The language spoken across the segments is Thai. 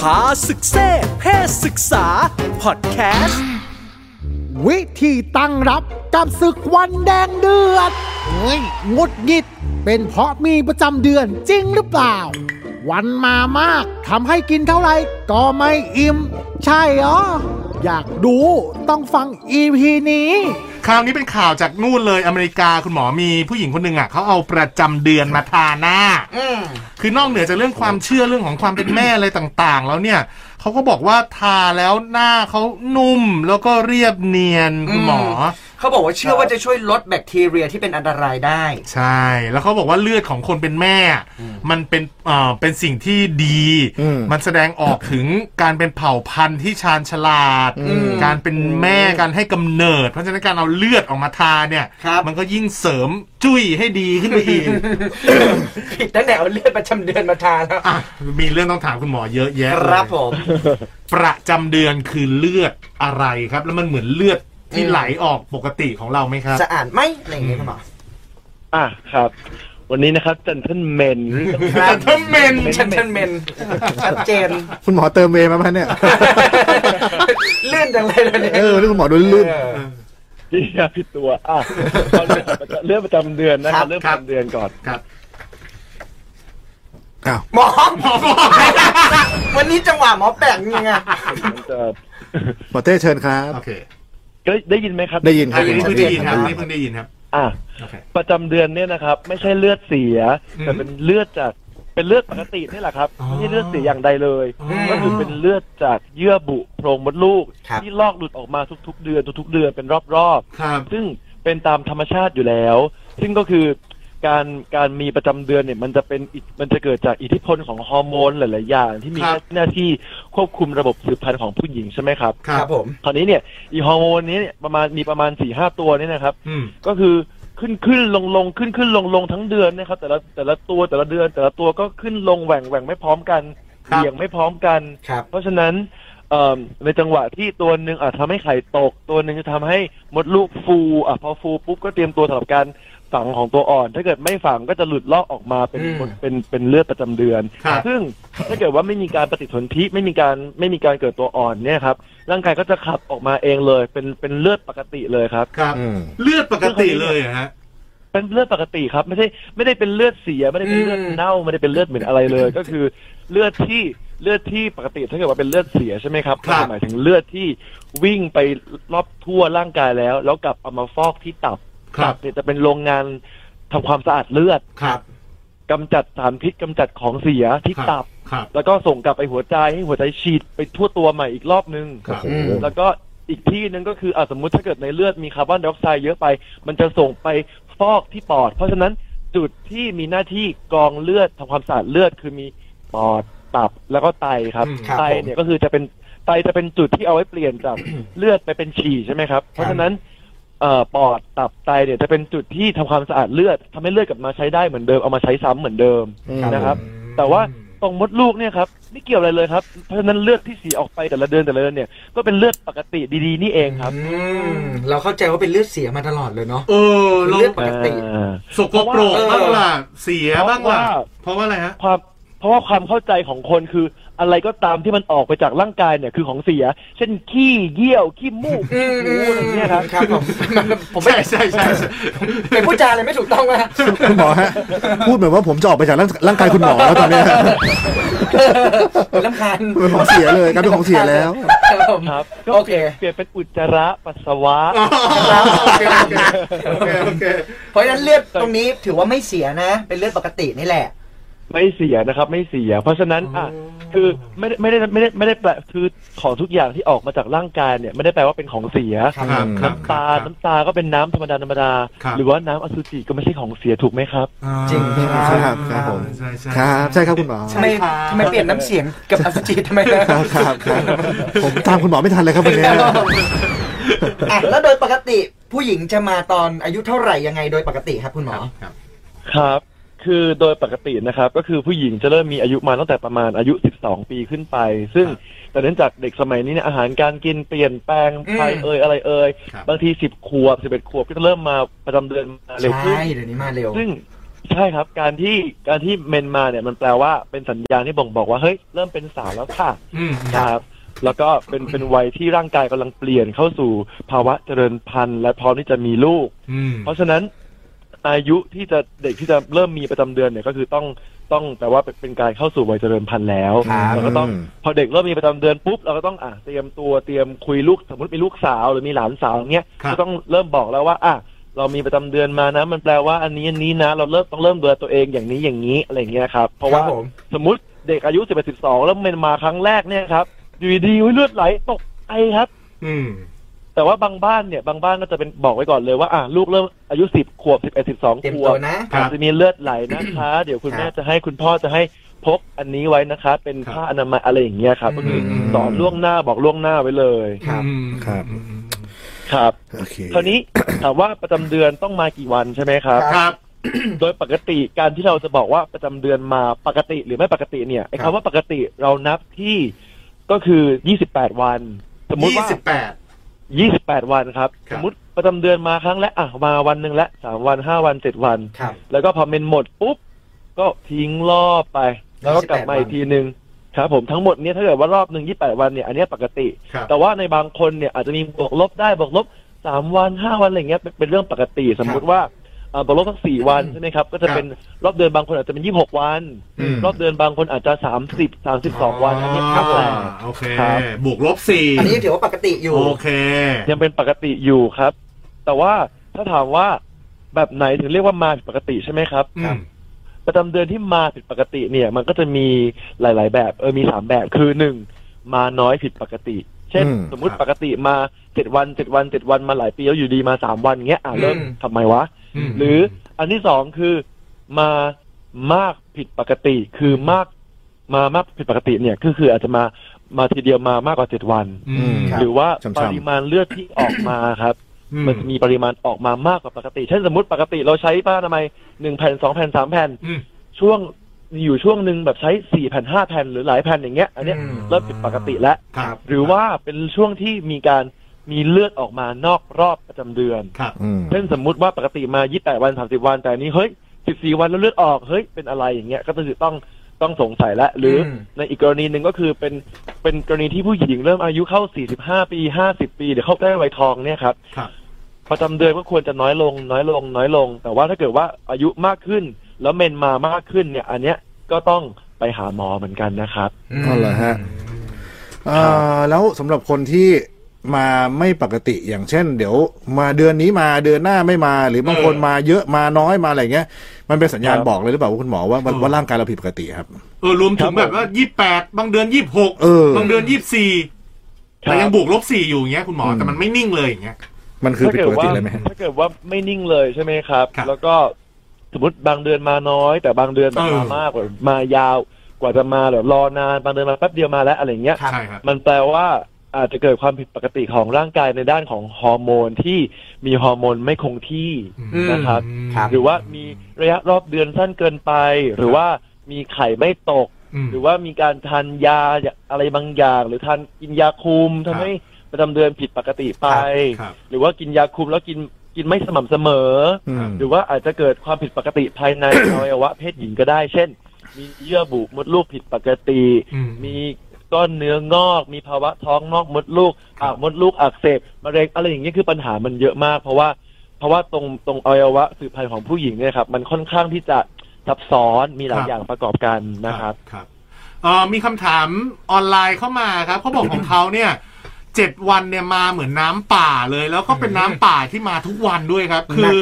พาศึกเซ่เพศศึกษา พอดแคสต์ วิธีตั้งรับกับศึกวันแดงเดือดเฮ้ยงดหงิด เป็นเพราะมีประจำเดือนจริงหรือเปล่า วันมามากทำให้กินเท่าไหร่ก็ไม่อิ่ม ใช่เหรอ อยากดูต้องฟัง EP นี้ คราวนี้เป็นข่าวจากนู่นเลยอเมริกาคุณหมอมีผู้หญิงคนหนึ่งอะเขาเอาประจำเดือนมาทาหน้าคือนอกเหนือจากเรื่องความเชื่อเรื่องของความเป็นแม่อะไรต่างๆ แล้วเนี่ยเขาก็บอกว่าทาแล้วหน้าเขานุ่มแล้วก็เรียบเนียนคุณหมอ เขาบอกว่าเชื่อว่าจะช่วยลดแบคทีเรียที่เป็นอันตรายได้ ใช่ แล้วเขาบอกว่าเลือดของคนเป็นแม่ มันเป็นเอ่อเป็นสิ่งที่ดีอืมมันแสดงออกถึงการเป็นเผ่าพันธุ์ที่ชาญฉลาด การเป็นแม่การให้กำเนิด เพราะฉะนั้นการเอาเลือดออกมาทาเนี่ยครับมันก็ยิ่งเสริมจุ้ยให้ดีขึ้นไปอีกผิดตั้งแต่เอาเลือดประจำเดือนมาทานแล้วอะมีเรื่องต้องถามคุณหมอเยอะแยะครับเลยผมประจำเดือนคือเลือดอะไรครับ แล้วมันเหมือนเลือด ที่อืมไหลออกปกติของเราไหมครับสะอาดไหมอะไรอย่างเงี้ยคุณหมออะครับ วันนี้นะครับจันท n เมนเรื่องจันทเมนชันชันเมนชัดเจน คุณหมอเติมเวย์มาไหมเนี่ยเลื่อนจังเลยเลยเนี่ยเออนี่คุณหมอดูลื่นเออที่ผิดตัวอะเอาเรื่องประจำเรื่องประจำเดือนนะคครัรับบเรื่องประจำเดือนก่อนครับอ้าวหมอหมอบอกวันนี้จังหวะหมอแปลกยังไงมันจะหมอเต้เชิญครับโอเค ได้ได้ยินไหมครับ ได้ยินคอัรันบนี้เพิ่งได้ยินครับอันนี่เพิ่งได้ยินครับอะ โอเค ประจำเดือนเนี่ยนะครับ ไม่ใช่เลือดเสีย อืมแต่เป็นเลือดจากเป็นเลือดปกตินี่แหละครับอ๋อไม่ใช่เลือดเสียอย่างใดเลย อ๋อ ก็คือเป็นเลือดจากเยื่อบุโพรงมดลูก ครับ ที่ลอกหลุดออกมาทุก ๆ เดือนทุกๆเดือนเป็นรอบๆครับซึ่งเป็นตามธรรมชาติอยู่แล้ว ซึ่งก็คือ การการมีประจำเดือนเนี่ยมันจะเป็นอิมันจะเกิดจากอิทธิพลของฮอร์โมนหลาย ๆ อย่าง ที่มีครับหน้าที่ควบคุมระบบสืบพันธุ์ของผู้หญิงใช่ไหมครับครับผม คราวนี้เนี่ยอีฮอร์โมนนี้เนี่ยประมาณมีประมาณสี่ห้าตัวเนี่ยนะครับ อืม ก็คือขึ้นขึ้นลงลงขึ้นขึ้นลงลงทั้งเดือนนะครับ แต่ละแต่ละตัวแต่ละเดือน แต่ละตัวก็ขึ้นลงแหว่งแหว่งไม่พร้อมกันครับ เบี่ยงไม่พร้อมกัน ครับ เพราะฉะนั้นเอ่อในจังหวะที่ตัวหนึ่งอาจทำให้ไข่ตก ตัวหนึ่งจะทำให้มดลูกฟูอะพอฟูปุ๊บก็เตรียมตัวสำหรับการ ฝังของตัวอ่อน ถ้าเกิดไม่ฝังก็จะหลุดลอกออกมาเป็นอืมเป็นเป็นเลือดประจำเดือน ครับ ซึ่งถ้าเกิดว่าไม่มีการปฏิสนธิไม่มีการไม่มีการเกิดตัวอ่อนเนี่ยครับร่างกายก็จะขับออกมาเองเลย เป็นเป็นเลือดปกติเลยครับ ครับ อืม เลือดปกติเลยเหรอฮะ เป็นเลือดปกติครับ ไม่ได้ไม่ได้เป็นเลือดเสียไม่ได้เป็นเลือดอืม เน่าไม่ได้เป็นเลือดเหม็นอะไรเลย ก็คือเลือดที่เลือดที่ปกติถ้าเกิดว่าเป็นเลือดเสียใช่ไหมครับครับก็หมายถึงเลือดที่วิ่งไปรอบทั่วร่างกายแล้ว แล้วกลับเอามาฟอกที่ตับ ครัตับ เนี่ยจะเป็นโรงงานทำความสะอาดเลือดครับ กำจัดสารพิษกำจัดของเสียที่ครับ ตับ ครับ แล้วก็ส่งกลับไปหัวใจให้หัวใจฉีดไปทั่วตัวใหม่อีกรอบนึง ครับ อืม แล้วก็อีกที่หนึ่งก็คืออะสมมุติถ้าเกิดในเลือดมีคาร์บอนไดออกไซด์เยอะไป มันจะส่งไปฟอกที่ปอด เพราะฉะนั้นจุดที่มีหน้าที่กรองเลือดทำความสะอาดเลือดคือมีปอดตับแล้วก็ไตครับ อืมครับไตผมเนี่ยก็คือจะเป็นไตจะเป็นจุดที่เอาไว้เปลี่ยนจาก เลือดไปเป็นฉี่ใช่ไหมครับ เพราะฉะนั้น เอ่อปอดตับไตเนี่ยจะเป็นจุดที่ทำความสะอาดเลือดทำให้เลือดกลับมาใช้ได้เหมือนเดิมเอามาใช้ซ้ำเหมือนเดิมอืมนะครับ แต่ว่าตรงมดลูกเนี่ยครับไม่เกี่ยวอะไรเลยครับเพราะฉะนั้นเลือดที่เสียออกไปแต่ละเดือนแต่ละเดือนเนี่ยก็เป็นเลือดปกติดีๆนี่เองครับ อืมเราเข้าใจว่าเป็นเลือดเสียมาตลอดเลยเนาะ เออเราเลือด ปกติ อ่า สกปรกเพราะว่าบ้างล่ะเสียบ้างล่ะเพราะว่าเพราะว่าอะไรฮะ ความเพราะว่าความเข้าใจของคนคือ อะไรก็ตามที่มันออกไปจากร่างกายเนี่ยคือของเสีย เช่นขี้เยี่ยวขี้มูกขี้หนูอะไรเงี้ยครับครับผมผมไม่ใช่ใช่ใช่ใช่เป็นผู้จาอะไรไม่ถูกต้องนะคุณหมอฮะพูดเหมือนว่าผมจะออกไปจากร่างร่างกายคุณหมอแล้วตอนเนี้ยลำคาญเป็นของเสียเลยกลายเป็นของเสียแล้วครับผมครับก็โอเคเปลี่ยนเป็นอุจจาระปัสสาวะครับโอเคโอเคโอเคโอเคเพราะฉะนั้นเลือดตรงนี้ถือว่าไม่เสียนะ เป็นเลือดปกตินี่แหละ ไม่เสียนะครับ ไม่เสีย เพราะฉะนั้นอะ คือไม่ได้ไม่ได้ไม่ได้ไม่ได้แปลคือของทุกอย่างที่ออกมาจากร่างกายเนี่ยไม่ได้แปลว่าเป็นของเสียครับครับครับน้ำตาครับน้ำตาก็เป็นน้ำธรรมดาธรรมดา ครับ หรือว่าน้ำอสุจิก็ไม่ใช่ของเสียถูกไหมครับ จริงครับใช่ครับครับผมใช่ใช่ ครับใช่ครับคุณหมอทำไมทำไมเปลี่ยนน้ำเสียงกับอสุจิทำไมนะครับครับครับผมตามคุณหมอไม่ทันเลยครับวันเนี้ยอะแล้วโดยปกติผู้หญิงจะมาตอนอายุเท่าไหร่ยังไงโดยปกติครับคุณหมอ ครับ ครับคือโดยปกตินะครับ ก็คือผู้หญิงจะเริ่มมีอายุมาตั้งแต่ประมาณอายุ 12 ปีขึ้นไป ซึ่งแต่เนื่องจากเด็กสมัยนี้เนี่ยอาหารการกินเปลี่ยนแปลงไปอืมเอ่ยอะไรเอ่ยครับบางที 10 ขวบ 11 ขวบก็จะเริ่มมาประจำเดือนมาเร็วขึ้นใช่เดี๋ยวนี้มาเร็ว ซึ่งใช่ครับ การที่การที่เมนมาเนี่ยมันแปลว่าเป็นสัญญาณที่บ่งบอกว่าเฮ้ยเริ่มเป็นสาวแล้วค่ะอืมนะครับแล้วก็เป็นเป็นวัยที่ร่างกายกำลังเปลี่ยนเข้าสู่ภาวะเจริญพันธุ์และพร้อมที่จะมีลูกอืมเพราะฉะนั้น อายุที่จะเด็กที่จะเริ่มมีประจำเดือนเนี่ยก็คือต้องต้องแปลว่าเป็นเป็นการเข้าสู่วัยเจริญพันธุ์แล้วครับเราก็ต้องอืมพอเด็กเริ่มมีประจำเดือนปุ๊บเราก็ต้องอะเตรียมตัวเตรียมคุยลูกสมมติมีลูกสาวหรือมีหลานสาวอย่างเงี้ยครับ ก็ต้องเริ่มบอกแล้วว่าอะเรามีประจำเดือนมานะ มันแปลว่าอันนี้อันนี้นะ เราเริ่มต้องเริ่มดูแลตัวเองอย่างนี้อย่างนี้อะไรอย่างเงี้ยครับเพราะว่าครับผม สมมติเด็กอายุสิบเอ็ดสิบสองแล้วมันมาครั้งแรกเนี่ยครับอยู่ดีๆอุ๊ยเลือดไหลตกใจครับ อืม แต่ว่าบางบ้านเนี่ยบางบ้านก็จะเป็นบอกไว้ก่อนเลยว่าอะลูกเริ่มอายุสิบขวบสิบเอ็ดสิบสองเตรียมขตัววบนะครับอาจจะมีเลือดไหลนะคะ เดี๋ยวคุณครับแม่จะให้คุณพ่อจะให้พกอันนี้ไว้นะคะ เป็นครับผ้าอนามัยอะไรอย่างเงี้ยครับอืมก็คือสอนล่วงหน้าบอกล่วงหน้าไว้เลยครับ อืมครับ อืมครับ โอเคคราวนี้ ถามว่าประจำเดือนต้องมากี่วันใช่ไหมครับครับ โดยปกติการที่เราจะบอกว่าประจำเดือนมาปกติหรือไม่ปกติเนี่ยไอ้ครับ คำว่าปกติเรานับที่ก็คือ 28 วัน สมมุติยี่ว่าสิบแปด 28วันครับ ครับ สมมติประจำเดือนมาครั้งแรกอะมาวันหนึ่งและสามวันห้าวันเจ็ดวัน ครับ แล้วก็พอเมนหมดปุ๊บ ก็ทิ้งรอบไป แล้วก็กลับมาอีกทีหนึ่งครับผมทั้งหมดเนี่ยถ้าเกิดว่ารอบหนึ่งยี่แปดวันเนี่ยอันเนี้ยปกติ ครับ แต่ว่าในบางคนเนี่ยอาจจะมีบวกลบได้บวกลบสามวันห้าวันอะไรเงี้ยเป็นเป็นเรื่องปกติ สมมุติว่า เอ่อบวกลบสักสี่วันใช่ไหมครับ ก็จะเป็นรอบเดือนบางคนอาจจะเป็นยี่หกวันอืมรอบเดือนบางคนอาจจะสามสิบสามสิบสองวันอันนี้ครับแต่โอเคครับบวกลบสี่อันนี้ถือว่าปกติอยู่โอเค ยังเป็นปกติอยู่ครับ แต่ว่าถ้าถามว่าแบบไหนถึงเรียกว่ามาผิดปกติใช่ไหมครับอืมประจำเดือนที่มาผิดปกติเนี่ย มันก็จะมีหลาย ๆ แบบเออมีสามแบบคือหนึ่งมาน้อยผิดปกติ เช่นอืมสมมุติปกติมาเจ็ดวันเจ็ดวันเจ็ดวันมาหลายปีแล้วอยู่ดีมาสามวันเงี้ยอะเริ่มอืมทำไมวะอืม หรืออันที่สองคือมามากผิดปกติ คือมากมามากผิดปกติเนี่ยก็คืออาจจะมามาทีเดียวมามากกว่าเจ็ดวันอืมครับหรือว่าช้ำๆปริมาณเลือดที่ออกมาครับอืมมันจะมีปริมาณออกมามากกว่าปกติ เช่นสมมติปกติเราใช้ผ้าอนามัยหนึ่งแผ่นสองแผ่นสามแผ่นอืมช่วงมีอยู่ช่วงหนึ่งแบบใช้สี่แผ่นห้าแผ่นหรือหลายแผ่นอย่างเงี้ย อันเนี้ยอืมเริ่มผิดปกติแล้วครับหรือว่าเป็นช่วงที่มีการ มีเลือดออกมานอกรอบประจำเดือน ครับอืม เช่นสมมุติว่าปกติมา 28 วัน 30 วัน แต่อันนี้เฮ้ย 14 วันแล้วเลือดออก เฮ้ย เป็นอะไรอย่างเงี้ย ก็จะต้องต้องสงสัยแล้วหรืออม ในอีกกรณีหนึ่งก็คือเป็นเป็นกรณีที่ผู้หญิงเริ่มอายุเข้า 45 ปี 50 ปีเดี๋ยวเข้าใกล้วัยทองเนี่ยครับ ครับ ประจำเดือนก็ควรจะน้อยลง น้อยลง น้อยลง แต่ว่าถ้าเกิดว่าอายุมากขึ้น แล้วเมนมามากขึ้นเนี่ย อันเนี้ยก็ต้องไปหาหมอเหมือนกันนะครับนั่นแหละฮะ เอ่อแล้วสำหรับคนที่ มาไม่ปกติอย่างเช่น เดี๋ยวมาเดือนนี้มาเดือนหน้าไม่มา หรือบางคนเออมาเยอะมาน้อยมาอะไรเงี้ย มันเป็นสัญญาณครับบอกเลยหรือเปล่าว่าคุณหมอว่าว่าเออว่าร่างกายเราผิดปกติครับเออรวมถึครังบแบบว่ายี่แปดบางเดือนยี่หกเออบางเดือนยี่สี่ครับแต่ยังบวกลบสี่อยู่อย่างเงี้ยคุณหมออืมแต่มันไม่นิ่งเลยอย่างเงี้ยมันคือถ้าผิดเกิปดกว่าติเลยไหมฮะถ้าเกิดว่าไม่นิ่งเลยใช่ไหมครับครับ แล้วก็สมมติบางเดือนมาน้อย แต่บางเดือนแบบเออมามากกว่ามายาวกว่าจะมาแบบรอนานบางเดือนมาแป๊บเดียวมาแล้วอะไรเงี้ยครับใช่ครับมันแปลว่า อาจจะเกิดความผิดปกติของร่างกายในด้านของฮอร์โมนที่มีฮอร์โมนไม่คงที่อืมนะครับ ครับ หรือว่ามีระยะรอบเดือนสั้นเกินไป หรือว่ามีไข่ไม่ตก อืม หรือว่ามีการทานยาอะไรบางอย่าง หรือทานกินยาคุมทำให้ประจำเดือนผิดปกติไป ครับ หรือว่ากินยาคุมแล้วกินกินไม่สม่ำเสมอออืม หรือว่าอาจจะเกิดความผิดปกติภายใน อวัยวะเพศหญิงก็ได้ เช่น มีเยื่อบุมดลูกผิดปกติ อืม มี ก้อนเนื้องอก มีภาวะท้องนอกมดลูกครับปากมดลูกอักเสบมะเร็งอะไรอย่างเงี้ยคือปัญหามันเยอะมาก เพราะว่าเพราะว่าตรงตรงอวัยวะสืบพันธุ์ของผู้หญิงเนี่ยครับมันค่อนข้างที่จะซับซ้อนมีหลายอย่างประกอบกันนะครับครับเอ่อมีคำถามออนไลน์เข้ามาครับเขาบอกของเขาเนี่ยเจ็ดวันเนี่ยมาเหมือนน้ำป่าเลย แล้วก็เป็นน้ำป่าที่มาทุกวันด้วยครับ คือ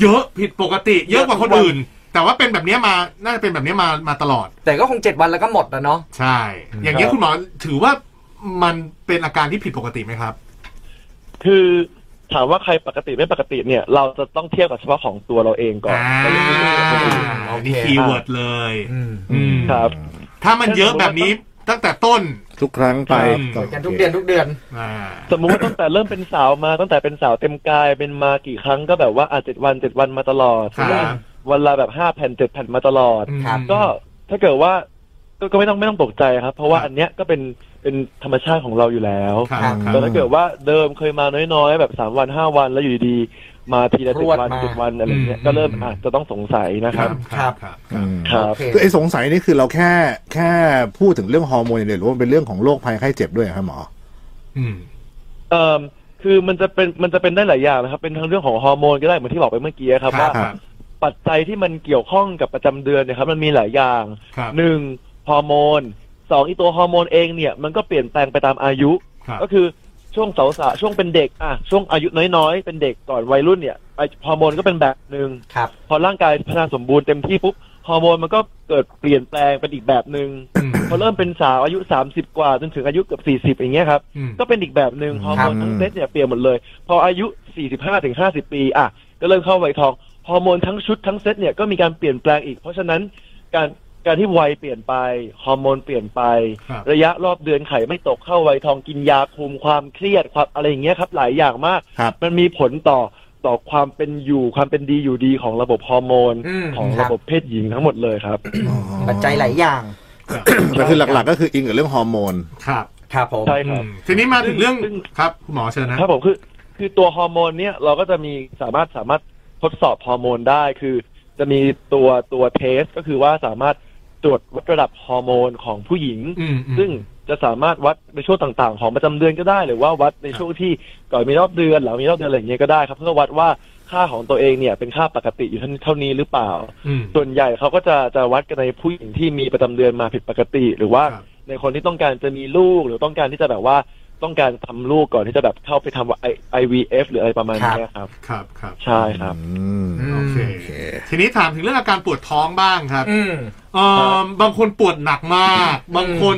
เยอะผิดปกติ เยอะกว่าคนอื่น แต่ว่าเป็นแบบเนี้ยมา น่าจะเป็นแบบเนี้ยมา มาตลอด แต่ก็คงเจ็ดวันแล้วก็หมดแล้วเนาะ ใช่ อย่างเงี้ยครับคุณหมอถือว่ามันเป็นอาการที่ผิดปกติไหมครับ คือถามว่าใครปกติไม่ปกติเนี่ย เราจะต้องเทียบกับเฉพาะของตัวเราเองก่อนอ่าเราไม่ได้เทียบกับคนอื่นโอเคนี่ keyword เลยอืมอืมครับ ถ้ามันเยอะแบบนี้ตั้งแต่ต้นทุกครั้งไปครับก็กันทุกเดือนทุกเดือนอ่าสมมุติว่าตั้งแต่เริ่มเป็นสาวมาตั้งแต่เป็นสาวเต็มกายเป็นมากี่ครั้งก็แบบว่าอาจเจ็ดวันเจ็ดวันมาตลอดครับหรือ ว่าวันละแบบห้าแผ่นเจ็ดแผ่นมาตลอด ครับ ก็ถ้าเกิดว่าก็ก็ไม่ต้องไม่ต้องตกใจครับ เพราะว่าครับอันเนี้ยก็เป็นเป็นธรรมชาติของเราอยู่แล้วครับครับครับ แต่ถ้าเกิดว่าเดิมเคยมาน้อยๆ แบบสามวันห้าวันแล้วอยู่ดีๆมาทีละพรเจ็ดวดวันมาเจ็ดวันอะไรเงี้ยอืม ก็เริ่มอืมอาจจะต้องสงสัยนะครับ ครับครับอืมครับโอเคคือไอ้สงสัยนี่คือเราแค่แค่พูดถึงเรื่องฮอร์โมนอย่างเดียวหรือว่ามันเป็นเรื่องของโรคภัยไข้เจ็บด้วยครับหมอ อืม เอ่อคือมันจะเป็นมันจะเป็นได้หลายอย่างนะครับ เป็นทั้งเรื่องของฮอร์โมนก็ได้เหมือนที่บอกไปเมื่อกี้ครับครับว่า ครับ ปัจจัยที่มันเกี่ยวข้องกับประจำเดือนเนะครับ มันมีหลายอย่างครับหนึ่งฮอร์โมนสองอีตัวฮอร์โมนเองเนี่ยมันก็เปลี่ยนแปลงไปตามอายุ ครับก็คือช่วงสาวสาช่วงเป็นเด็กอะช่วงอายุน้อยๆ เป็นเด็กก่อนวัยรุ่นเนี่ยไอฮอร์โมนก็เป็นแบบหนึ่งครับ พอร่างกายพัฒนาสมบูรณ์เต็มที่ปุ๊บฮอร์โมนมันก็เกิดเปลี่ยนแปลงเป็นอีกแบบหนึ่งอืม พอเริ่มเป็นสาวอายุสามสิบกว่าจนถึงอายุเกือบสี่สิบอย่างเงี้ยครับ อืม ก็เป็นอีกแบบหนึ่งอืมฮอร์โมนทั้งเซตเนี่ยเปลี่ยนหมดเลย พออายุ 45ถึง50 ปี อะ ก็เริ่มเข้าวัยทอง ฮอร์โมนทั้งชุดทั้งเซตเนี่ยก็มีการเปลี่ยนแปลงอีก เพราะฉะนั้นการการที่วัยเปลี่ยนไปฮอร์โมนเปลี่ยนไป ครับระยะรอบเดือนไข่ไม่ตกเข้าวัยทองกินยาคุมความเครียดความอะไรอย่างเงี้ยครับ หลายอย่างมาก ครับ มันมีผลต่อต่อความเป็นอยู่ความเป็นดีอยู่ดีของระบบฮอร์โมนอืม ของครัระบบบเพศหญิงทั้งหมดเลยครับปัจจัยหลายอย่างแต่คือหลักๆ ก็คืออิงกับเรื่องฮอร์โมน ครับครับผม ใช่ครับ อืมทีนี้มาถึงเรื่องซึ่ง ครับคุณหมอเชิญนะครับผมคือคือตัวฮอร์โมนเนี่ยเราก็จะมีสามารถสามารถ ทดสอบฮอร์โมนได้คือ จะมีตัวตัวเทสก็คือว่าสามารถตรวจวัดระดับฮอร์โมนของผู้หญิงอืมอืมซึ่งจะสามารถวัดในช่วงต่างๆ ของประจำเดือนก็ได้ หรือว่าวัดในช่วงที่ก่อนมีรอบเดือนหลังมีรอบเดือนอะไรอย่างเงี้ยก็ได้ครับ เพื่อวัดว่าค่าของตัวเองเนี่ยเป็นค่าปกติอยู่เท่าเท่านี้หรือเปล่าอืมส่วนใหญ่เขาก็จะจะวัดกันในผู้หญิงที่มีประจำเดือนมาผิดปกติ หรือว่าครับในคนที่ต้องการจะมีลูกหรือต้องการที่จะแบบว่า ต้องการทำลูกก่อนที่จะแบบเข้าไปทำ I- IVF หรืออะไรประมาณเนี้ยครับ ครับครับใช่ครับอืมอืมโอเคโอเคทีนี้ถามถึงเรื่องอาการปวดท้องบ้างครับอืมเออบางคนปวดหนักมาก บางคน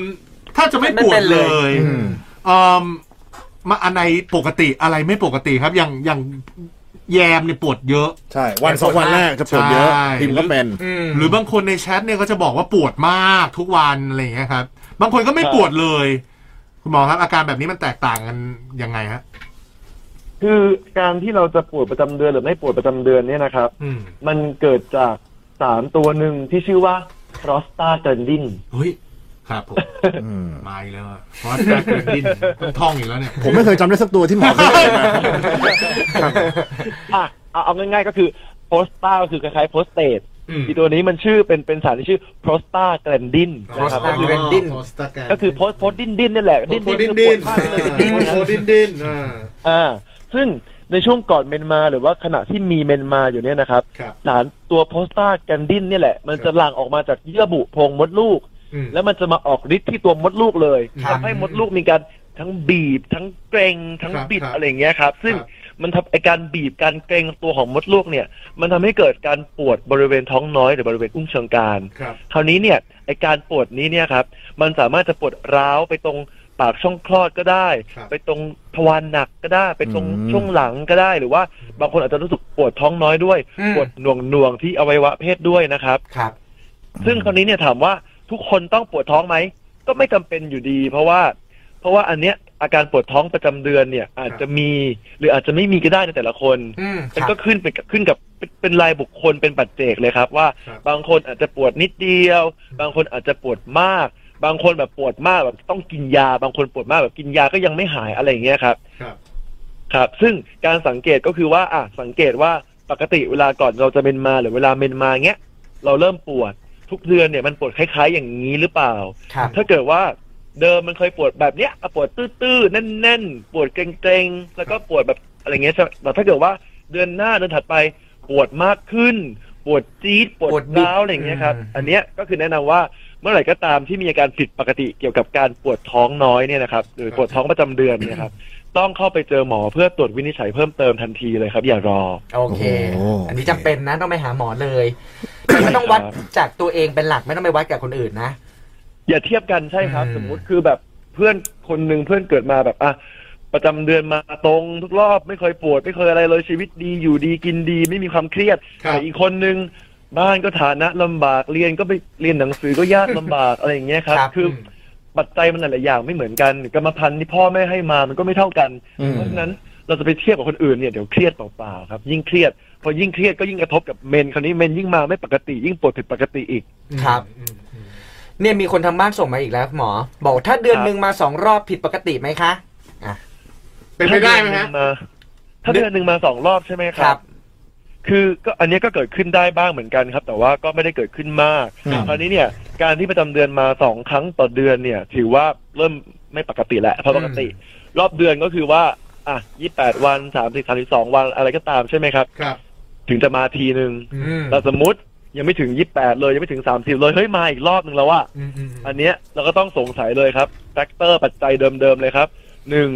ถ้าจะไม่ไม่ปวเป็ดนเลเลยยอืมเออมาอันไหนปกติอะไรไม่ปกติครับ อย่างอย่างแยมเนี่ยปวดเยอะ ใช่ วันสองวันแรกจะปวดเยอะใช่พิมพ์ก็เป็นอืมหรือบางคนในแชทเนี่ยก็จะบอกว่าปวดมากทุกวันอะไรอย่างเงี้ยครับ บางคนก็ไม่ครับปวดเลย คุณหมอครับอาการแบบนี้มันแตกต่างกันยังไงฮะคือการที่เราจะปวดประจำเดือนหรือไม่ปวดประจำเดือนเนี่ยนะครับ อืมมันเกิดจากสารตัวหนึ่งที่ชื่อว่า p r o s t a g l a n d i n เฮ้ยครับผมอืมมาอีกแล้วอะเพราะแจ็คเกอร์ดินต้องท่องอีกแล้วเนี่ย ผมไม่เคยจำได้สักตัวที่หมอเคยบอกมาอะเอาเอาง่ายๆก็คือ p r o s t a ก็คือคล้ายๆ prostate อืมอีตัวนี้มันชื่อเป็นเป็นสารที่ชื่อ p r o s t a g l a n d i n นะครับ Prostaglandin ก็คือโพสโพสดินดินนี่แหละดิดิ้นนดิดิ้นนดินคือปวดมากเลยโอ้ดินดินอ่าอ่าซึ่งในช่วงก่อนเมนมาหรือว่าขณะที่มีเมนมาอยู่เนี่ยนะครับครับสารตัวโพสตาแกนดินเนี่ยแหละ มันจะหลั่งออกมาจากเยื่อบุโพรงมดลูกอืมแล้วมันจะมาออกฤทธิ์ที่ตัวมดลูกเลยครับทำให้มดลูกมีการทั้งบีบ ทั้งเกรงทั้งครับบิดครับอะไรอย่างเงี้ยครับ ซึ่งครับ มันทำไอการบีบการเกรงตัวของมดลูกเนี่ย มันทำให้เกิดการปวดบริเวณท้องน้อยหรือบริเวณอุ้งเชิงกรานครับคราวนี้เนี่ยไอการปวดนี้เนี่ยครับ มันสามารถจะปวดร้าวไปตรงปากช่องคลอดก็ได้ครับไปตรงทวารหนักก็ได้ ไปตรงอืมช่วงหลังก็ได้ หรือว่าบางคนอาจจะรู้สึกปวดท้องน้อยด้วยอืมปวดหน่วงหน่วงๆที่อวัยวะเพศด้วยนะครับครับ ซึ่งคราวนี้เนี่ยถามว่าทุกคนต้องปวดท้องไหมก็ไม่จำเป็นอยู่ดี เพราะว่า เพราะว่าอันเนี้ย อาการปวดท้องประจำเดือนเนี่ย อาจจะมีหรืออาจจะไม่มีก็ได้ในแต่ละคนอืมคมันรับก็ขึ้นเป็นขึ้นกับเป็นเป็นรายบุคคลเป็นปัจเจกเลยครับ ว่าครับบางคนอาจจะปวดนิดเดียว บางคนอาจจะปวดมาก บางคนแบบปวดมากแบบต้องกินยา บางคนปวดมากแบบกินยาก็ยังไม่หายอะไรอย่างเงี้ยครับ ครับครับซึ่งการสังเกตก็คือว่าอะสังเกตว่าปกติเวลาก่อนเราจะเมนมาหรือเวลาเมนมาเงี้ยเราเริ่มปวดทุกเดือนเนี่ยมันปวดคล้าย ๆ อย่างนี้หรือเปล่าครับถ้าเกิดว่า เดิมมันเคยปวดแบบเนี้ยอะปวดตื้อๆแน่นๆ ปวดเกร็งๆ แล้วก็ปวดแบบอะไรเงี้ยใช่ไหมแต่ถ้าเกิดว่าเดือนหน้าเดือนถัดไปปวดมากขึ้น ปวดจี๊ดปวดปวดบิดร้าวอะไรอย่างเงี้ยครับอืมอันเนี้ยก็คือแนะนำว่าเมื่อไหร่ก็ตามที่มีอาการผิดปกติเกี่ยวกับการปวดท้องน้อยเนี่ยนะครับหรือปวดท้องประจำเดือนเนี่ยครับต้องเข้าไปเจอหมอเพื่อตรวจวินิจฉัยเพิ่มเติมทันทีเลยครับ อย่ารอ โอเคโอ้อันนี้จำเป็นนะต้องไปหาหมอเลยไม่ต้องวัดจากตัวเองเป็นหลักไม่ต้องไปวัดกับคนอื่นนะ อย่าเทียบกันใช่ครับอืมสมมุติคือแบบเพื่อนคนหนึ่งเพื่อนเกิดมาแบบอะประจำเดือนมาตรงทุกรอบไม่เคยปวด ไม่เคยอะไรเลยชีวิตดีอยู่ดีกินดี ไม่มีความเครียดครับแต่อีกคนนึงบ้านก็ฐานะลำบากเรียนก็ไปเรียนหนังสือก็ยากลำบากอะไรอย่างเงี้ยครับ คืออปัจจัยมันหลายๆอย่างไม่เหมือนกันกรรมพันธุ์ที่พ่อแม่ให้มามันก็ไม่เท่ากันอืมเพราะฉะนั้นเราจะไปเทียบกับคนอื่นเนี่ยเดี๋ยวเครียดเปล่าๆครับยิ่งเครียดพอยิ่งเครียดก็ยิ่งกระทบกับเมนคราวนี้เมนยิ่งมาไม่ปกติ ยิ่งปวดผิดปกติอีกครับอืมอืม เนี่ยมีคนทางบ้านส่งมาอีกแล้วหมอ บอกถ้าเดือนครับหนึ่งมาสองรอบผิดปกติไหมคะเป็นไปได้ไหมฮะมาถ้าเดือนหนึ่งมาสองรอบใช่ไหมคครัรับบคือก็อันเนี้ยก็เกิดขึ้นได้บ้างเหมือนกันครับ แต่ว่าก็ไม่ได้เกิดขึ้นมากครับคราวนี้เนี่ย การที่ประจำเดือนมาสองครั้งต่อเดือนเนี่ย ถือว่าเริ่มไม่ปกติแล้วเพราะปกติ รอบเดือนก็คือว่า อะยี่แปดวันสามสิบสามสิบสองวันอะไรก็ตามใช่ไหมครับครับ ถึงจะมาทีหนึ่งอืมแต่สมมติ ยังไม่ถึงยี่แปดเลยยังไม่ถึงสามสิบเลยเฮ้ยมาอีกรอบหนึ่งแล้วว่าอืมอืมอันเนี้ยเราก็ต้องสงสัยเลยครับ factor ปัจจัยเดิมๆเลยครับหนึ่ง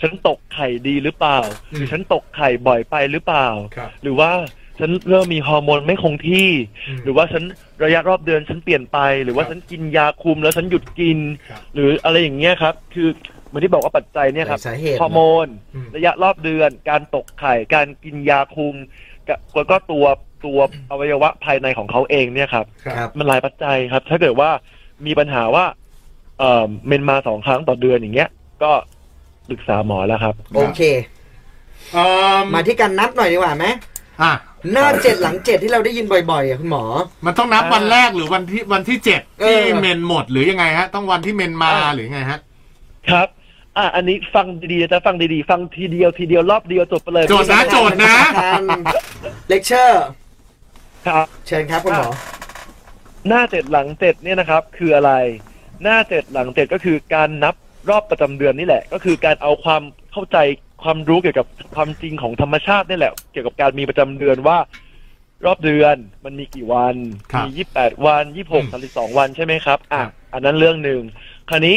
ฉันตกไข่ดีหรือเปล่า หรือฉันตกไข่บ่อยไปหรือเปล่าครับหรือว่าฉันเริ่มมีฮอร์โมนไม่คงที่อืมหรือว่าฉันระยะรอบเดือนฉันเปลี่ยนไป หรือว่าครับฉันกินยาคุมแล้วฉันหยุดกินครับหรืออะไรอย่างเงี้ยครับ คือเหมือนที่บอกว่าปัจจัยเนี่ยครับหลายสาเหตุฮอร์โมนอืมระยะรอบเดือน การตกไข่ การกินยาคุมกับแล้วก็ตัว ตัวอวัยวะภายในของเขาเองเนี่ยครับ ครับ มันหลายปัจจัยครับ ถ้าเกิดว่ามีปัญหาว่า เอ่อเมนมาสองครั้งต่อเดือนอย่างเงี้ย ก็ปรึกษาหมอแล้วครับ โอเค เอ่อมาที่การนับหน่อยดีกว่าไหมอะหน้าเจ็ดหลังเจ็ดที่เราได้ยินบ่อยๆอะคุณหมอ มันต้องนับวันแรกหรือวันที่วันที่เจ็ดเอที่อ เมนหมดหรือยังไงฮะ ต้องวันที่เมนมาอ่าหรือยังไงฮะ ครับ อะอันนี้ฟังดีๆนะจะฟังดีๆ ฟังทีเดียวทีเดียวรอบเดียวจบไปเลย โจทย์นะ โจทย์นะ เลคเชอร์ ครับเชิญครับคุณหมอหน้าเจ็ดหลังเจ็ดเนี่ยนะครับ คืออะไร หน้าเจ็ดหลังเจ็ดก็คือการนับรอบประจำเดือนนี่แหละ ก็คือการเอาความเข้าใจความรู้เกี่ยวกับความจริงของธรรมชาตินี่แหละ เกี่ยวกับการมีประจำเดือนว่ารอบเดือนมันมีกี่วันครับมียี่แปดวันยี่หกอืมสามสิบสองวันใช่ไหมครับอะครับอันนั้นเรื่องหนึ่งคราวนี้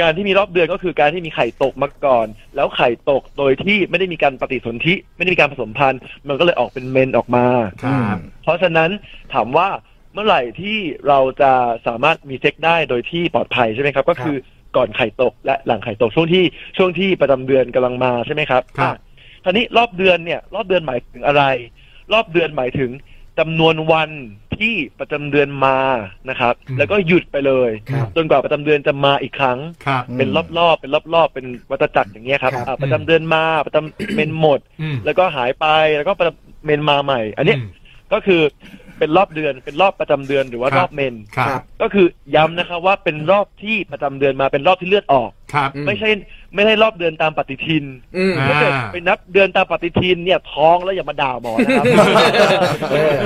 การที่มีรอบเดือนก็คือการที่มีไข่ตกมาก่อน แล้วไข่ตกโดยที่ไม่ได้มีการปฏิสนธิไม่ได้มีการผสมพันธุ์ มันก็เลยออกเป็นเมนออกมาครับเพราะฉะนั้นถามว่าเมื่อไหร่ที่เราจะสามารถมีเซ็กได้โดยที่ปลอดภัยใช่ไหมครับ ก็คือก่อนไข่ตกและหลังไข่ตกช่วงที่ช่วงที่ประจำเดือนกำลังมาใช่ไหมครับครับอะทีนี้รอบเดือนเนี่ย รอบเดือนหมายถึงอะไร รอบเดือนหมายถึงจำนวนวัน ที่ประจำเดือนมานะครับอืมแล้วก็หยุดไปเลยครับจนกว่าประจำเดือนจะมาอีกครั้งครับเป็นรอบๆเป็นรอบๆเป็นวัฏจักรอย่างเงี้ยครับครับอะประจำเดือนมาประจำเมนหมดอืมแล้วก็หายไปแล้วก็ประเมนมาใหม่ อันเนี้ยมก็คือ เป็นรอบเดือน เป็นรอบประจำเดือนหรือว่าครับรอบเมนครับครับก็คือย้ำนะครับว่าเป็นรอบที่ประจำเดือนมาเป็นรอบที่เลือดออกครับอืมไม่ใช่ไม่ใช่รอบเดือนตามปฏิทินอืมอ่าถ้าเกิดไปนับเดือนตามปฏิทินเนี่ยท้องแล้วอย่ามาด่าหมอนะครับเออ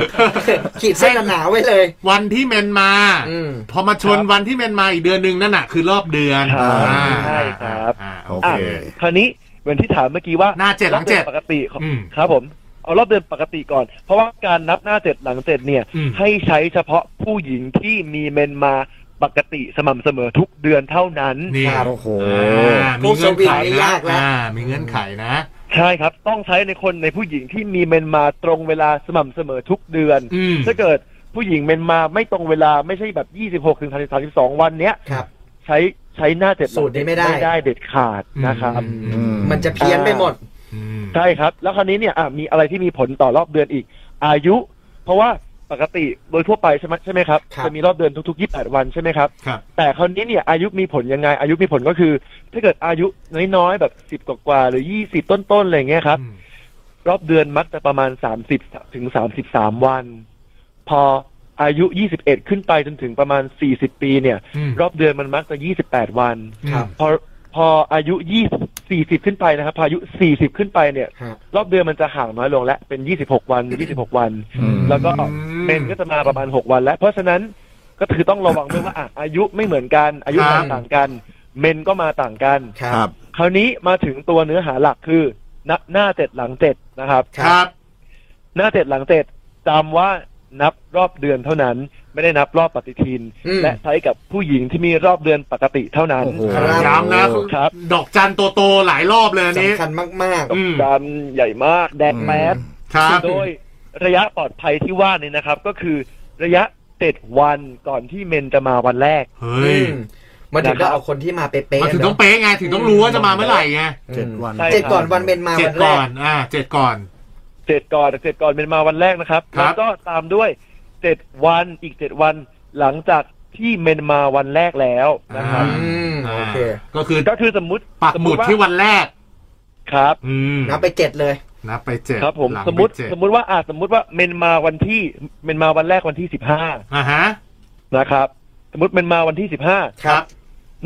ขีดเส้นหนาๆไว้เลย วันที่เมนมาอืมพอมาชนครับวันที่เมนมาอีกเดือนหนึ่งนั่นน่ะคือรอบเดือนครับอ่าใช่ครับอ่าโออะเคคราวนี้เหมือนที่ถามเมื่อกี้ว่าหน้าเจ็ดหลังรอบดือนเจ็ดปกติของอืมครับผม เอารอบเดือนปกติก่อน เพราะว่าการนับหน้าเจ็ดหลังเจ็ดเนี่ยอืม ให้ใช้เฉพาะผู้หญิงที่มีเมนมาปกติสม่ำเสมอทุกเดือนเท่านั้น นี่ครับโอ้โห อ่ามีเงื่อนไขผู้สวิงนี่นะยากแล้วอ่ามีเงื่อนไขนะ ใช่ครับ ต้องใช้ในคนในผู้หญิงที่มีเมนมาตรงเวลาสม่ำเสมอทุกเดือน อืม ถ้าเกิดผู้หญิงเมนมาไม่ตรงเวลาไม่ใช่แบบ 26ถึง32 วันเนี้ยครับ ใช้ใช้หน้าเจ็ดหลังสูตรนี้ไม่ได้ ไม่ได้เด็ดขาดนะครับ อืม มันจะเพี้ยนไปหมดอืม ใช่ครับ แล้วคราวนี้เนี่ยอะมีอะไรที่มีผลต่อรอบเดือนอีก อายุ เพราะว่าปกติโดยทั่วไปใช่ไหมใช่ไหมครับครับจะมีรอบเดือนทุกๆ 28 วันใช่ไหมครับครับ แต่คราวนี้เนี่ยอายุมีผลยังไง อายุมีผลก็คือ ถ้าเกิดอายุน้อยๆ แบบสิบกว่าๆหรือยี่สิบต้นๆอะไรอย่างเงี้ยครับอืมรอบเดือนมักจะประมาณสามสิบถึงสามสิบสามวัน พออายุยี่สิบเอ็ดขึ้นไปจนถึงประมาณสี่สิบปีเนี่ยอืมรอบเดือนมันมักจะยี่สิบแปดวันครับพอ พออายุยี่สี่สิบขึ้นไปนะครับ พออายุสี่สิบขึ้นไปเนี่ย ครับ รอบเดือนมันจะห่างน้อยลงแล้วเป็นยี่สิบหกวันยี่สิบหกวัน อืม แล้วก็อืมเมนก็จะมาประมาณหกวันแล้ว เพราะฉะนั้นก็คือต้องระวังด้วยว่าอะอายุไม่เหมือนกัน อายุครับ ต่างกัน เมนก็มาต่างกัน ครัครับบคราวนี้มาถึงตัวเนื้อหาหลักคือหน้าหน้าเจ็ดหลังเจ็ดนะครับ ครับ หน้าเจ็ดหลังเจ็ดจำว่านับรอบเดือนเท่านั้น ไม่ได้นับรอบปฏิทินอืมและใช้กับผู้หญิงที่มีรอบเดือนปกติเท่านั้นโอ้โหครับย้ำนะครับ ดอกจันโตๆหลายรอบเลยอันนี้สำคัญมากอืมดำใหญ่มากแดงแมสครับโดยระยะปลอดภัยที่ว่านี่นะครับ ก็คือระยะเจ็ดวันก่อนที่เมนจะมาวันแรกเฮ้ยๆมันถึงจะเอาคนที่มาเป๊ะมันๆถึงเนต้องอะเป๊ะไงถึงต้องรู้ว่าจะมาเมื่อไหร่ไงเจ็ดวันใช่เจ็ดก่อนวันเมนมาเจ็วัดนแรก่อกนอ่าเจ็ดก่อนเจ็ดก่อนเจ็ดก่อนเมนมาวันแรกนะครับครัแล้บวก็ตามด้วย เจ็ดวันอีกเจ็ดวันหลังจากที่เมนมาวันแรกแล้วนะครับอืมโอเค ก็คือก็คือสมมุติปักหมุดสติว่าที่วันแรก ครับ อืมนับไปเจ็ดเลยนับไปเจ็ดครับผมหลังสมมติไปเจ็ดสมมุติว่าอ่าสมมุติว่าเมนมาวันที่เมนมาวันแรกวันที่สิบห้าอ่าฮะนะครับ สมมติเมนมาวันที่สิบห้าครับ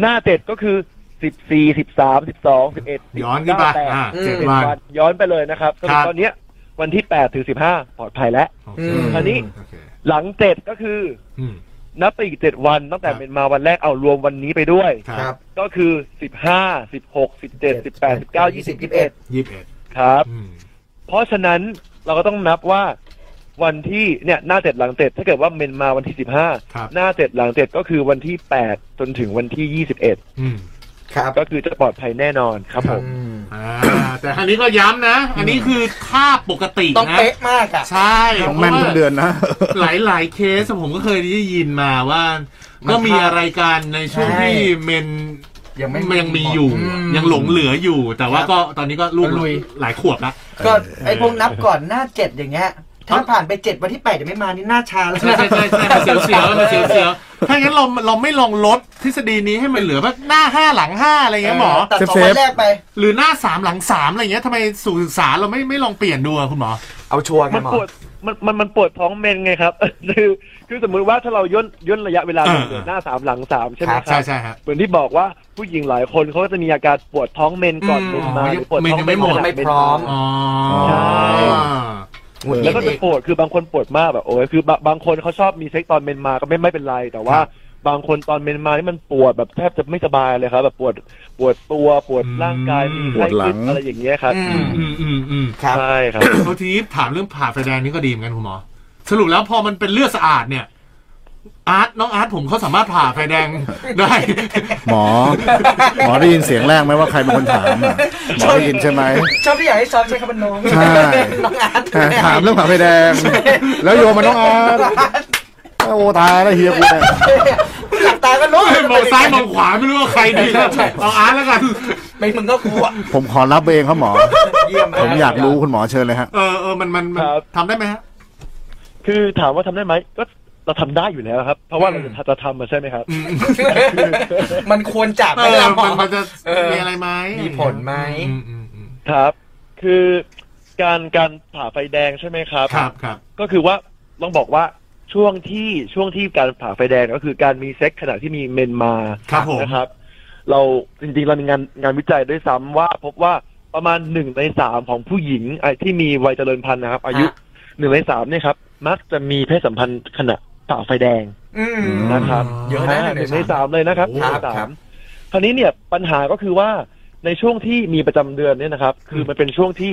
หน้าเจ็ดก็คือสิบสี่สิบสามสิบสองสิบเอ็ดย้อนขึ้นไปอ่าเจ็ดวันย้อนไปเลยนะครับสครัรุปบตอนเนี้ยวันที่แปดถึงสิบห้าปลอดภัยแล้วโอเคอืมคราวนี้โอเค หลังเจ็ดก็คืออืมนับไปอีกเจ็ดวันตั้งแต่ครับเป็นมาวันแรกเอารวมวันนี้ไปด้วยคครัรับบก็คือสิบห้าสิบหกสิบเจ็ดสิบแปดสิบเก้ายี่สิบยี่สิบเอ็ดยี่สิบเอ็ดครับอืมเพราะฉะนั้นเราก็ต้องนับว่าวันที่เนี่ยหน้าเจ็ดหลังเจ็ดถ้าเกิดว่าเมนมาวันที่สิบห้าครับหน้าเจ็ดหลังเจ็ดก็คือวันที่แปดจนถึงวันที่ยี่สิบเอ็ดอืมครับก็คือจะปลอดภัยแน่นอนครับผม อืมอ่าแต่อันนี้ก็ย้ำนะ อันนี้คือค่าปกติต้องนะเป๊ะมากอะ ใช่ต้องแม่นทุกเดือนนะ หลายหลายๆเคสผมก็เคยได้ยินมาว่า มันก็มีอะไรกันในช่วงใช่ ที่เมนยังไม่ มันยังมีอยู่อืมยังหลงเหลืออยู่ แต่ว่าครับก็ตอนนี้ก็ลูกลุย หลายขวบแล้วก็ไอ้พวกนับก่อนหน้าเจ็ดอย่างเงี้ย ถ้าผ่านไปเจ็ดวันที่แปดยังไม่มานี่หน้าชาแล้วใช่ใช่ใช่ใช่มันเสียวเสียวๆมันเสียวเสียวๆถ้างั้นเราเราไม่ลองลดทฤษฎีนี้ให้มันเหลือแบบหน้าห้าหลังห้าอะไรเงี้ยหมอตัดสองเซฟวันแรกไป หรือหน้าสามหลังสามอะไรเงี้ยทำไมสู่ศึกษาเราไม่ไม่ลองเปลี่ยนดูอะคุณหมอ เอาชัวร์ไงมันหมอปวดมันมันมันปวดท้องเมนไงครับ คือคือสมมุติว่าถ้าเราย่นย่นระยะเวลาอ่าเหลือหน้าสามหลังสามใช่ไหมคใช่รับใช่ฮะเหมือนที่บอกว่าผู้หญิงหลายคนเขาก็จะมีอาการปวดท้องเมนก่อนอืมเมนมาอ๋อหรือปวดเมนท้องยังไม่หมดขณะไม่เนพร้อมอ๋อใช่หงุดหงิ แล้วดก็จะอีกปวดคือบางคนปวดมากแบบโอ้ยคือบางบางคนเขาชอบมีเซ็กตอนเมนมาก็ไม่ไม่เป็นไร แต่ว่าครับบางคนตอนเมนมานี่มันปวดแบบแทบจะไม่สบายเลยครับ แบบปวดปวดตัวปวดอืมร่างกายมีปวไข้ดหลัขึ้งนอะไรอย่างเงี้ยครับอืมอืมอืมอืมครับใช่ครับเอาทีนี้ถามเรื่องผ่าไฟแดงนี่ก็ดีเหมือนกันคุณหมอสรุปแล้วพอมันเป็นเลือดสะอาดเนี่ย อาร์ตน้องอาร์ตผมเขาสามารถผ่าไฟแดงได้หมอ หมอได้ยินเสียงแรกไหมว่าใครเป็นคนถามอะหมอได้ยินใช่ไหม ชอบที่อยากให้ซ้อมใช้คำว่าน้องใช่ น้องอาร์ตถามเรื่องผ่าไฟแดง แล้วโยมมาน้องอาร์ตโอ้ตายแล้วเฮียกูเนี่ยหลับตาก็รู้มองซ้ายมองขวาไม่รู้ว่าใครดีนะเอาอาร์ตแล้วกัน ไม่มึงก็กลัวผมขอรับเองครับหมอ เยี่ยมผมอยากรู้คุณหมอเชิญเลยฮะ เออเออมันมันมันครับ ทำได้ไหมฮะ คือถามว่าทำได้ไหมก็ เราทำได้อยู่แล้วครับ เพราะว่าเราจะจะทำมาใช่ไหมครับอืมมันควรจับเอไหมอล่ะหมมัอนมันจะเออมีอะไรไหมมีผลไหมอืมอืมอืมครับ คือการการผ่าไฟแดงใช่ไหมครับครับครับก็คือว่าต้องบอกว่าช่วงที่ช่วงที่การผ่าไฟแดงก็คือการมีเซ็กขณะที่มีเมนมาครับผมนะครับ เราจริงๆเรามีงานงานวิจัยด้วยซ้ำว่า พบว่าประมาณหนึ่งในสามของผู้หญิงไอ้ที่มีวัยเจริญพันธุ์นะครับ อายุฮะหนึ่งในสามเนี่ยครับ มักจะมีเพศสัมพันธ์ขณะ ผ่าไฟแดงอืมนะครับเยอะนะาหหนึ่นึ่งงในในสามสามเลยนะครับโอ้หนึ่งในครัสาบมคราวนี้เนี่ยปัญหาก็คือว่าในช่วงที่มีประจำเดือนเนี่ยนะครับ คือมันเป็นช่วงที่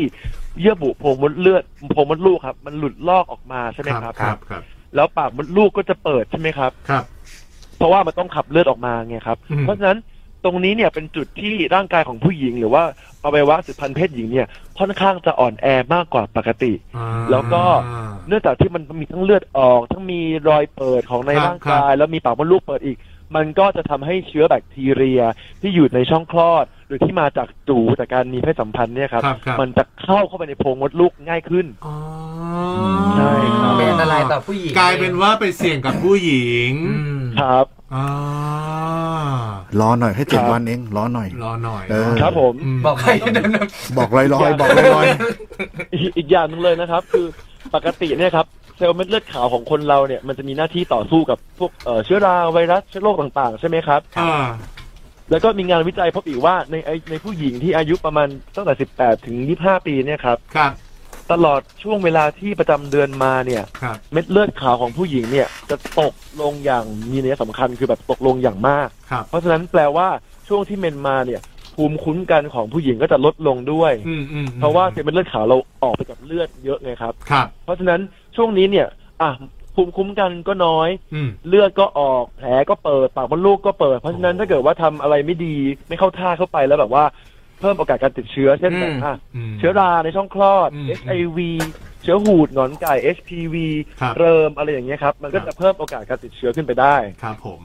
เยื่อบุโพรงมดเลือดโพรงมดลูกครับ มันหลุดลอกออกมาใช่ไหมครับครับครับ แล้วปากมดลูกก็จะเปิดใช่ไหมครับครับ เพราะว่ามันต้องขับเลือดออกมาไงครับอืมเพราะฉะนั้นตรงนี้เนี่ยเป็นจุดที่ร่างกายของผู้หญิง หรือว่าอวัยวะสืบพันธุ์เพศหญิงเนี่ยค่อนข้างจะอ่อนแอมากกว่าปกติอ่าแล้วก็ เนื่องจากที่มันมีทั้งเลือดออก ทั้งมีรอยเปิดของในครับร่างกาย แล้วมีปากมดลูกเปิดอีก มันก็จะทำให้เชื้อแบคทีเรียที่อยู่ในช่องคลอด หรือที่มาจากจูจากการมีเพศสัมพันธ์เนี่ยครับครับครับมันจะเข้าเข้าไปในโพรงมดลูกง่ายขึ้นอ๋อใช่ครับเป็นอันตรายต่อผู้หญิงกลายเป็นว่าไปเสี่ยงกับผู้หญิงอืมครับอ่ารอหน่อยให้เจ็ดครับวันเองรอหน่อยรอหน่อยเออครับผมมบอกใครเดินบอกลอยลอยๆบอกลอยลอยอีกอีกอย่างหนึงเลยนะครับ คือ ปกติเนี่ยครับเซลล์เม็ดเลือดขาวของคนเราเนี่ยมันจะมีหน้าที่ต่อสู้กับพวกเอ่อเชื้อราไวรัสเชื้อโรคต่างๆ ใช่ไหมครับ อ่า แล้วก็มีงานวิจัยพบอีกว่าในไอในผู้หญิงที่อายุประมาณตั้งแต่ 18 ถึง 25 ปีเนี่ยครับ ครับ ตลอดช่วงเวลาที่ประจำเดือนมาเนี่ย ครับ เม็ดเลือดขาวของผู้หญิงเนี่ยจะตกลงอย่างมีนัยสำคัญคือแบบตกลงอย่างมาก ครับ เพราะฉะนั้นแปลว่าช่วงที่เมนมาเนี่ย ภูมิคุ้มกันของผู้หญิงก็จะลดลงด้วย อืมอืมเพราะว่าเซลล์เม็ดเลือดขาวเราออกไปกับเลือดเยอะไงครับ ครับ เพราะฉะนั้นช่วงนี้เนี่ย อะภูมิคุ้มกันก็น้อย อืม เลือดก็ออกแผลก็เปิดปากมดลูกก็เปิด เพราะฉะนั้นถ้าเกิดว่าทำอะไรไม่ดีไม่เข้าท่าเข้าไปแล้วแบบว่าเพิ่มโอกาสการติดเชื้อ เช่นแบบอะมเชื้อราในช่องคลอด อืม HIV เชื้อหูดหงอนไก่ HPV ครับเริมอะไรอย่างเงี้ยครับ มันก็ครับ จะเพิ่มโอกาสการติดเชื้อขึ้นไปได้ ครับผม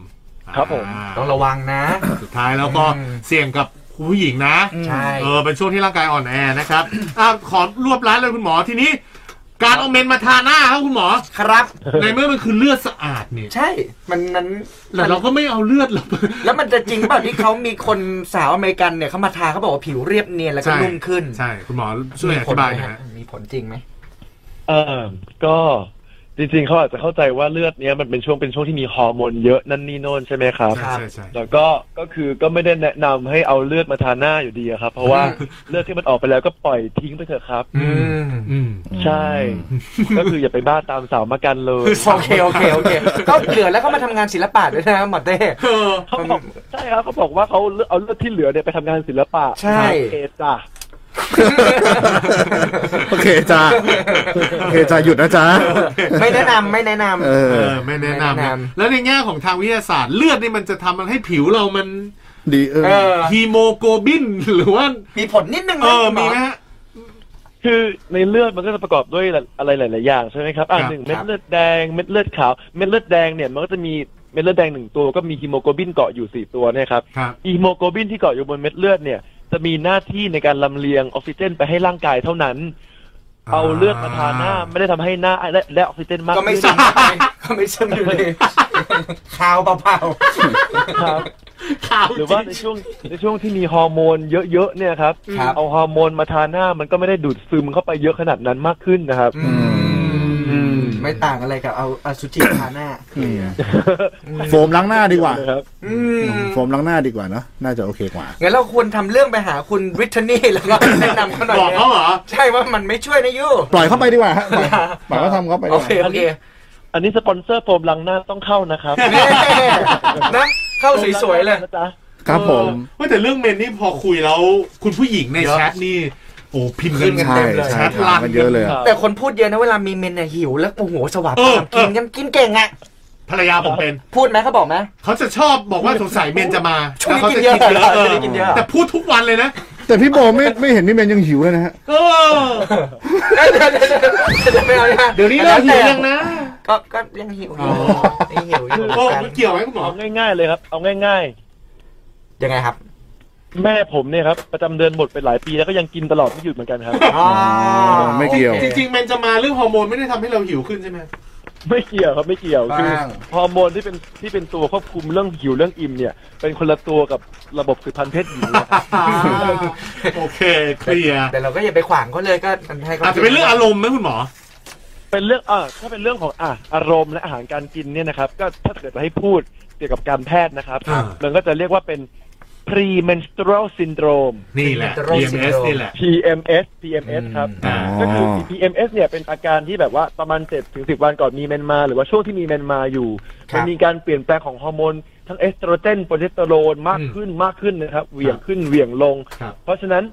ครับผม อ่าต้องระวังนะ สุดท้ายแล้วก็อืม เสี่ยงกับ ผู้หญิงนะใช่ เออเป็นช่วงที่ร่างกายอ่อนแอนะครับอ่าขอรวบร้านเลยคุณหมอทีนี้ การเอาเมนมาทาหน้าครับคุณหมอ ครับ ในเมื่อมันคือเลือดสะอาดเนี่ยใช่ มันนั้นแต่เราก็ไม่เอาเลือดเรา แล้วมันจะจริงเปล่าที่เขามีคนสาวอเมริกันเนี่ยเขามาทาเขาบอกว่าผิวเรียบเนียนแล้วก็ใช่ นุ่มขึ้นใช่ คุณหมอช่วยอธิบายหน่อยฮะ มีผลจริงไหม เออก็ จริงๆเขาอาจจะเข้าใจว่าเลือดเนี้ยมันเป็นช่วงเป็นช่วงที่มีฮอร์โมนเยอะนั่นนี่โน่นใช่ไหมครับ ใช่ใช่ใช่ แล้วก็ก็คือก็ไม่ได้แนะนำให้เอาเลือดมาทาหน้าอยู่ดีอะครับ เพราะว่าเลือดที่มันออกไปแล้วก็ปล่อยทิ้งไปเถอะครับ อืมอืม ใช่ ก็คืออย่าไปบ้าตามสาวมากันเลยโอเคโอเคโอเคก็เหลือแล้วก็มาทำงานศิลปะด้วยนะหมอเต้ เออ เขาบอกใช่ครับเขาบอกว่าเขาเอาเลือดที่เหลือเนี่ยไปทำงานศิลปะใช่เอจ้ะ โอเคจ้าโอเคจ้าหยุดนะจ้าไม่แนะนำไม่แนะนำเอเอออไม่แนะนำไม่แนะนะนำแล้วในแง่ของทางวิทยาศาสตร์เลือดนี่มันจะทำมันให้ผิวเรามันดีเอเอออฮีโมโกลบินหรือว่ามีผลนิดนึงเอนะอคุณหมีไหมฮะคือในเลือดมันก็จะประกอบด้วยอะไรหลาย ๆ อย่างใช่ไหมครับอ่าครับหนึ่งเม็ดเลือดแดงเม็ดเลือดขาวเม็ดเลือดแดงเนี่ยมันก็จะมีเม็ดเลือดแดงหนึ่งตัวก็มีฮีโมโกลบินเกาะอยู่สี่ตัวเนี่ยครับครับฮีโมโกลบินที่เกาะอยู่บนเม็ดเลือดเนี่ย จะมีหน้าที่ในการลำเลียงออกซิเจนไปให้ร่างกายเท่านั้นอ่าเอาเลือดมาทาหน้าไม่ได้ทำให้หน้าได้ได้ออกซิเจนมากก็ไม่ขึ้นซึมไปก็ไม่ซึมอยู่ดีคาวเปล่าครับ ข่าวหรือว่าในช่วงในช่วงที่มีฮอร์โมนเยอะๆเนี่ยครับ ครับ เอาฮอร์โมนมาทาหน้ามันก็ไม่ได้ดูดซึมเข้าไปเยอะขนาดนั้นมากขึ้นนะครับๆอืมอืม ไม่ต่างอะไรกับเอาอสุจิทาหน้าโฟมล้างหน้าดีกว่านะครับอืมโฟมล้างหน้าดีกว่าเนอะน่าจะโอเคกว่างั้นเราควรทำเรื่องไปหาคุณริทนี่แล้วก็แนะนำเขาหน่อยบอกเขาเหรอใช่ว่ามันไม่ช่วยนะยูปล่อยเข้าไปดีกว่าฮะปล่อยปล่อยเขาทำเขาไปดีโอกว่าเคโอเคอันนี้สปอนเซอร์โฟมล้างหน้าต้องเข้านะครับแน่นะเข้าสวยๆเลยนะจ๊ะครับผมเออว่าแต่เรื่องเมนนี่พอคุยแล้วคุณผู้หญิงในเยอะแชทนี่โอ้พิมพ์ขึ้กันนกันใช่เต็มเลยใช่ถามกันเยอะเลยอะครับแต่คนพูดเยอะนะเวลามีเมนเนี่ยหิวแล้วโอ้โหสวัสดิ์เออกินกันกินเก่งอะภรรยาผมเป็น พูดไหมเขาบอกไหมเขาจะชอบบอกว่าสงสัยเมนจะมาช่วงนี้แล้วเขาจะกินเยอะคิดเยอะช่วงนี้กินเยอะแต่พูดทุกวันเลยนะแต่พี่โบไม่ไม่เห็นพี่เมนยังหิวเลยนะฮะ เออเดี๋ยวเดี๋ยวเดี๋ยวเดี๋ยวไม่เอานะเดี๋ยวนี้เลิกหิวยังนะ ก็ก็ยังหิวอยู่อ๋อยังหิวอยู่โอ้มันเกี่ยวไหมคุณหมอ เอาง่ายๆเลยครับ เอาง่ายยังไงครับๆ แม่ผมเนี่ยครับประจำเดือนหมดไปหลายปีแล้วก็ยังกินตลอดไม่หยุดเหมือนกันครับอ๋อไม่เกี่ยว จริงๆเมนจะมาเรื่องฮอร์โมนไม่ได้ทำให้เราหิวขึ้นใช่ไหม ไม่เกี่ยวครับไม่เกี่ยวคือบ้าง ฮอร์โมนที่เป็นที่เป็นตัวควบคุมเรื่องหิวเรื่องอิ่มเนี่ย เป็นคนละตัวกับระบบสืบพันธุ์เพศหญิงนะครับ โอเคเคลียร์แต่เราก็อย่าไปขวางเขาเลยก็ให้เขาอาจจะเป็นเรื่องอารมณ์ไหมคุณหมอ เป็นเรื่องอ่าถ้าเป็นเรื่องของอะอารมณ์และอาหารการกินเนี่ยนะครับ ก็ถ้าเกิดจะให้พูดเกี่ยวกับการแพทย์นะครับ อ่า มันก็จะเรียกว่าเป็น premenstrual syndrome นี่แหละ PMS นี่แหละ PMS PMS ครับ อ่า ก็คือ PMS เนี่ยเป็นอาการที่แบบว่าประมาณ7ถึง10 วันก่อนมีเมนส์มา หรือว่าช่วงที่มีเมนส์มาอยู่ ครับมันมีการเปลี่ยนแปลงของฮอร์โมน ทั้งเอสโตรเจนโปรเจสเตอโรนมากขึ้นมากขึ้นนะครับ เหวี่ยงขึ้นเหวี่ยงลง ครับ เพราะฉะนั้น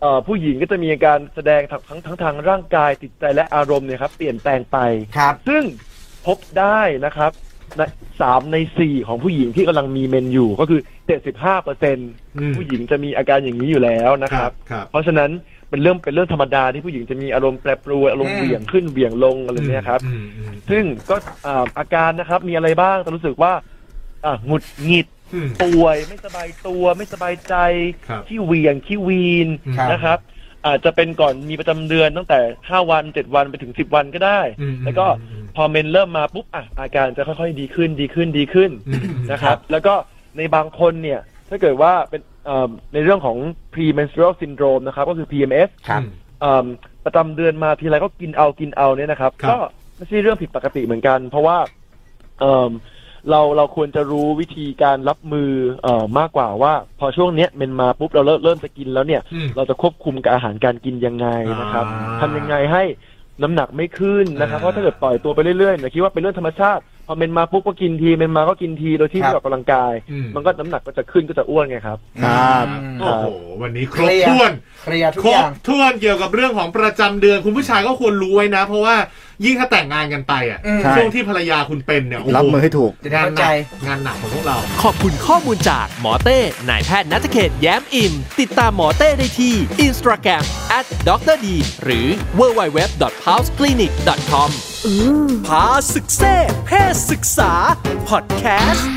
เอ่อผู้หญิงก็จะมีอาการแสดงทั้งทั้งทั้งทางร่างกายจิตใจและอารมณ์เนี่ยครับเปลี่ยนแปลงไป ครับ ซึ่งพบได้นะครับใน สามในสี่ของผู้หญิงที่กำลังมีเมนอยู่ก็คือเจ็ดสิบห้าเปอร์เซ็นอืมผู้หญิงจะมีอาการอย่างนี้อยู่แล้วนะครับครับ เพราะฉะนั้นเป็นเรื่องเป็นเรื่องธรรมดาที่ผู้หญิงจะมีอารมณ์แปรปรวนอารมณ์อืมเหวี่ยงขึ้นเหวี่ยงลงอะไรเนี่ยครับอืมอืมซึ่งก็อ่าอาการนะครับมีอะไรบ้างแต่รู้สึกว่าอ่าหงุดหงิดอืมป่วยไม่สบายตัวไม่สบายใจครับขี้เหวี่ยงขี้วีนครับนะครับ อาจจะเป็นก่อนมีประจำเดือนตั้งแต่ห้าวันเจ็ดวันไปถึงสิบวันก็ได้อืมแล้วก็อืมพอเมนเริ่มมาปุ๊บอะอาการจะค่อยๆ ดีขึ้นดีขึ้นดีขึ้นอืมอืมนะครับ แล้วก็ในบางคนเนี่ย ถ้าเกิดว่าเป็นเอ่อในเรื่องของ premenstrual syndrome นะครับ ก็คือ PMS ครับเอิ่มประจำเดือนมาทีไรก็กินเอากินเอาเนี่ยนะครับครับ ก็ไม่ใช่เรื่องผิดปกติเหมือนกัน เพราะว่า เอิ่มเราเราควรจะรู้วิธีการรับมือเอ่อมากกว่าว่า พอช่วงเนี้ยเมนมาปุ๊บเราเริ่มเริ่มจะกินแล้วเนี่ย อืม เราจะควบคุมกับอาหารการกินยังไงนะครับอ่าทำยังไงให้น้ำหนักไม่ขึ้นนะครับ อ่า เพราะถ้าเกิดปล่อยตัวไปเรื่อยๆเนี่ยคิดว่าเป็นเรื่องธรรมชาติ พอเมนมาปุ๊บก็กินทีเมนมาก็กินทีโดยที่ครับไม่ออกกำลังกาย อืมมันก็น้ำหนักก็จะขึ้นก็จะอ้วนไงครับ ครับ โอ้โห วันนี้ครบเคลียร์ ถ้วน เคลียร์ทุกครอบย่าง ถ้วนเกี่ยวกับเรื่องของประจำเดือนคุณผู้ชายก็ควรรู้ไว้นะ เพราะว่ายิ่งถ้าแต่งงานกันไปอะอืม ช่วงที่ภรรยาคุณเป็นเนี่ยโโหรับมือให้ถูก จะได้งานเข้าหใจ นักงานหนักของพวกเรา ขอบคุณข้อมูลจากหมอเต้ นายแพทย์นัทเขตแย้มอิ่มติดตามหมอเต้ได้ที่ Instagram at dr d หรือ www.pulseclinic.com พาศึกเซ่เพศศึกษา พอดแคสต์